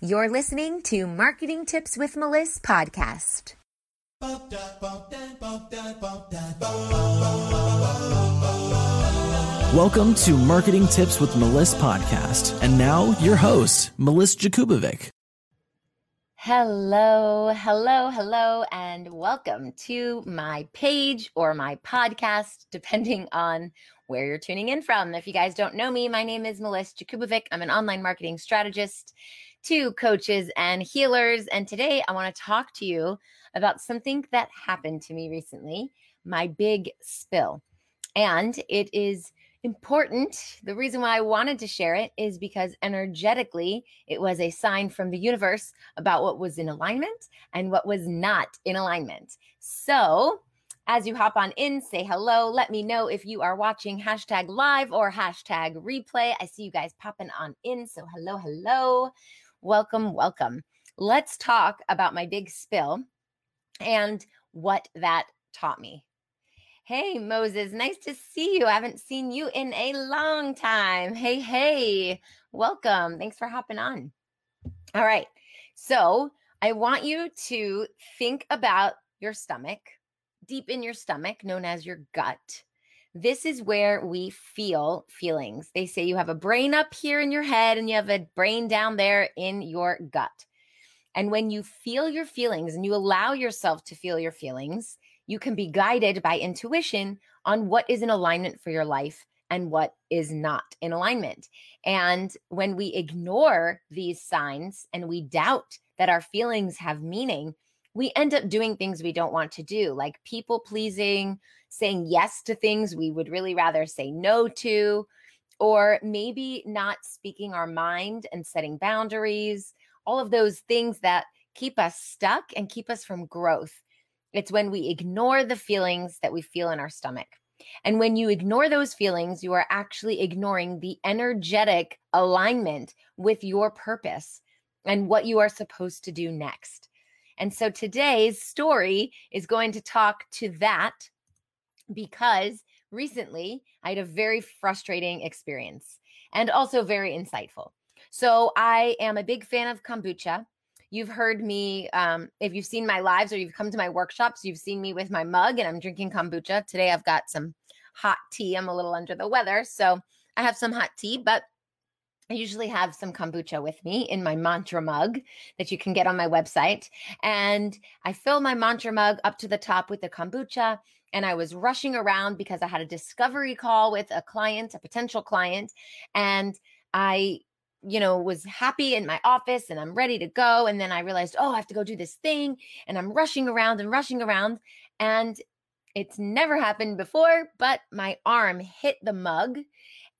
You're listening to Marketing Tips with Meliss podcast. Welcome to Marketing Tips with Meliss podcast. And now your host, Meliss Jakubovic. Hello, hello, hello, and welcome to my page or my podcast, depending on where you're tuning in from. If you guys don't know me, my name is Meliss Jakubovic. I'm an online marketing strategist to coaches and healers. And today I want to talk to you about something that happened to me recently my big spill. And it is important. The reason why I wanted to share it is because energetically, it was a sign from the universe about what was in alignment and what was not in alignment. So, as you hop on in, say hello. Let me know if you are watching hashtag live or hashtag replay. I see you guys popping on in. So, hello, hello. Welcome, welcome. Let's talk about my big spill and what that taught me. Hey, Moses, nice to see you. I haven't seen you in a long time. Hey, hey, welcome. Thanks for hopping on. All right. So, I want you to think about your stomach, deep in your stomach, known as your gut. This is where we feel feelings. They say you have a brain up here in your head and you have a brain down there in your gut. And when you feel your feelings and you allow yourself to feel your feelings, you can be guided by intuition on what is in alignment for your life and what is not in alignment. And when we ignore these signs and we doubt that our feelings have meaning, we end up doing things we don't want to do, like people pleasing, saying yes to things we would really rather say no to, or maybe not speaking our mind and setting boundaries, all of those things that keep us stuck and keep us from growth. It's when we ignore the feelings that we feel in our stomach. And when you ignore those feelings, you are actually ignoring the energetic alignment with your purpose and what you are supposed to do next. And so today's story is going to talk to that because recently I had a very frustrating experience and also very insightful. So I am a big fan of kombucha. You've heard me, um, if you've seen my lives or you've come to my workshops, you've seen me with my mug and I'm drinking kombucha. Today I've got some hot tea. I'm a little under the weather. So I have some hot tea, but I usually have some kombucha with me in my mantra mug that you can get on my website. And I fill my mantra mug up to the top with the kombucha. And I was rushing around because I had a discovery call with a client, a potential client. And I you know, was happy in my office and I'm ready to go. And then I realized, oh, I have to go do this thing. And I'm rushing around and rushing around. And it's never happened before, but my arm hit the mug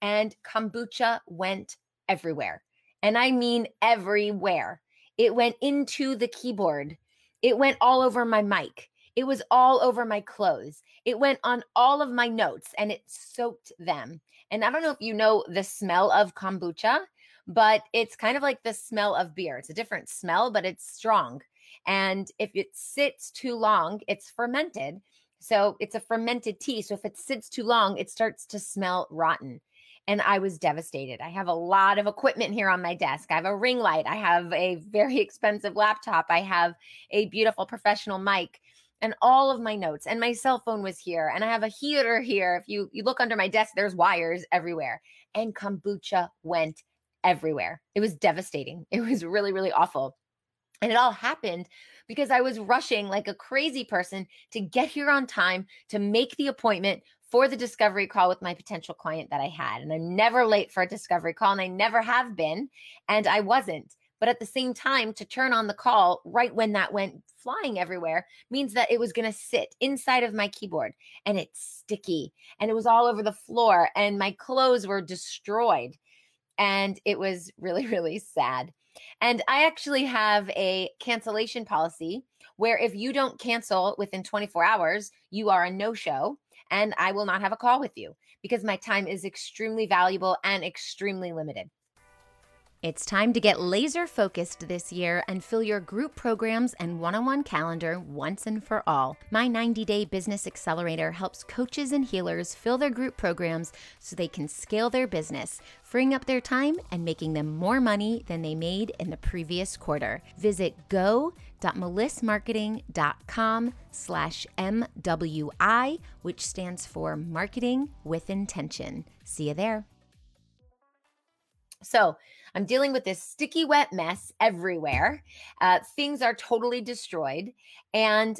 and kombucha went everywhere. And I mean everywhere. It went into the keyboard, it went all over my mic, it was all over my clothes, it went on all of my notes and it soaked them. And I don't know if you know the smell of kombucha but it's kind of like the smell of beer. It's a different smell, but it's strong. And if it sits too long, it's fermented. So it's a fermented tea. So if it sits too long, it starts to smell rotten. And I was devastated. I have a lot of equipment here on my desk. I have a ring light. I have a very expensive laptop. I have a beautiful professional mic and all of my notes and my cell phone was here and i have a heater here if you you look under my desk there's wires everywhere and kombucha went everywhere. It was devastating. It was really, really awful. And it all happened because I was rushing like a crazy person to get here on time to make the appointment for the discovery call with my potential client that I had. And I'm never late for a discovery call, and I never have been. And I wasn't. But at the same time, to turn on the call right when that went flying everywhere means that it was going to sit inside of my keyboard and it's sticky and it was all over the floor and my clothes were destroyed and it was really, really sad. And I actually have a cancellation policy where if you don't cancel within 24 hours, you are a no show and I will not have a call with you because my time is extremely valuable and extremely limited. It's time to get laser focused this year and fill your group programs and one on one calendar once and for all. My 90 day business accelerator helps coaches and healers fill their group programs so they can scale their business, freeing up their time and making them more money than they made in the previous quarter. Visit go.melissmarketing.com slash MWI, which stands for Marketing with Intention. See you there. So, I'm dealing with this sticky, wet mess everywhere. Uh, things are totally destroyed. And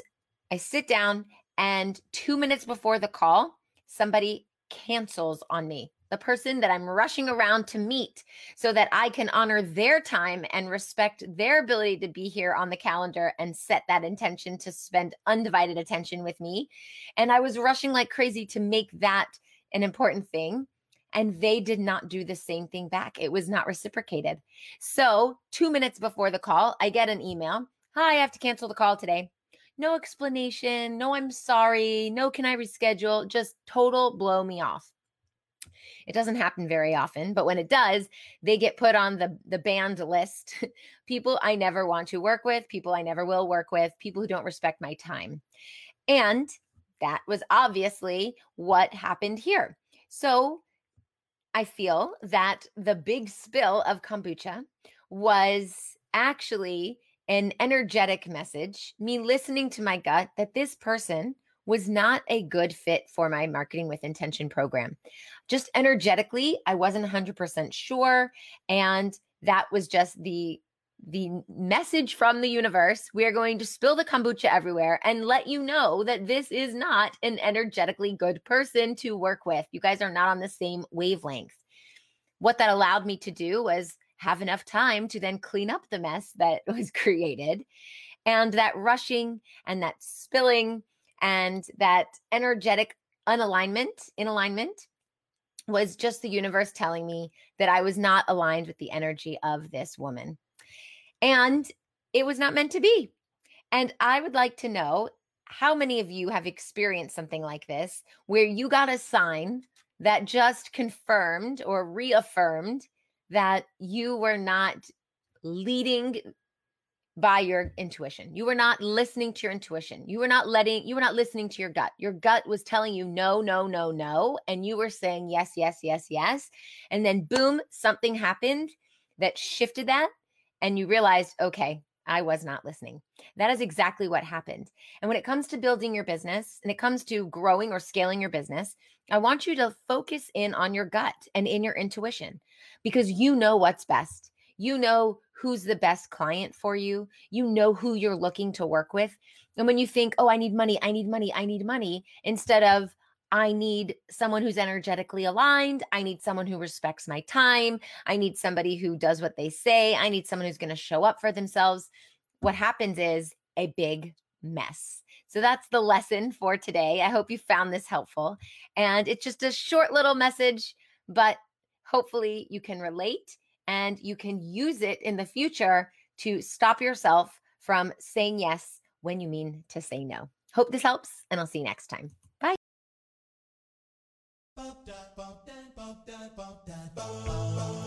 I sit down, and two minutes before the call, somebody cancels on me. The person that I'm rushing around to meet so that I can honor their time and respect their ability to be here on the calendar and set that intention to spend undivided attention with me. And I was rushing like crazy to make that an important thing and they did not do the same thing back. It was not reciprocated. So, two minutes before the call, I get an email Hi, I have to cancel the call today. No explanation. No, I'm sorry. No, can I reschedule? Just total blow me off. It doesn't happen very often, but when it does, they get put on the the banned list. people I never want to work with, people I never will work with, people who don't respect my time. And that was obviously what happened here. So I feel that the big spill of kombucha was actually an energetic message, me listening to my gut that this person was not a good fit for my marketing with intention program. Just energetically, I wasn't 100% sure. And that was just the the message from the universe. We are going to spill the kombucha everywhere and let you know that this is not an energetically good person to work with. You guys are not on the same wavelength. What that allowed me to do was have enough time to then clean up the mess that was created. And that rushing and that spilling and that energetic unalignment in alignment was just the universe telling me that I was not aligned with the energy of this woman. And it was not meant to be. And I would like to know how many of you have experienced something like this where you got a sign that just confirmed or reaffirmed that you were not leading by your intuition. You were not listening to your intuition. You were not letting, you were not listening to your gut. Your gut was telling you no, no, no, no. And you were saying yes, yes, yes, yes. And then boom, something happened that shifted that and you realized, okay, I was not listening. That is exactly what happened. And when it comes to building your business and it comes to growing or scaling your business, I want you to focus in on your gut and in your intuition because you know what's best. You know who's the best client for you. You know who you're looking to work with. And when you think, oh, I need money, I need money, I need money, instead of, I need someone who's energetically aligned. I need someone who respects my time. I need somebody who does what they say. I need someone who's going to show up for themselves. What happens is a big mess. So that's the lesson for today. I hope you found this helpful. And it's just a short little message, but hopefully you can relate and you can use it in the future to stop yourself from saying yes when you mean to say no. Hope this helps, and I'll see you next time.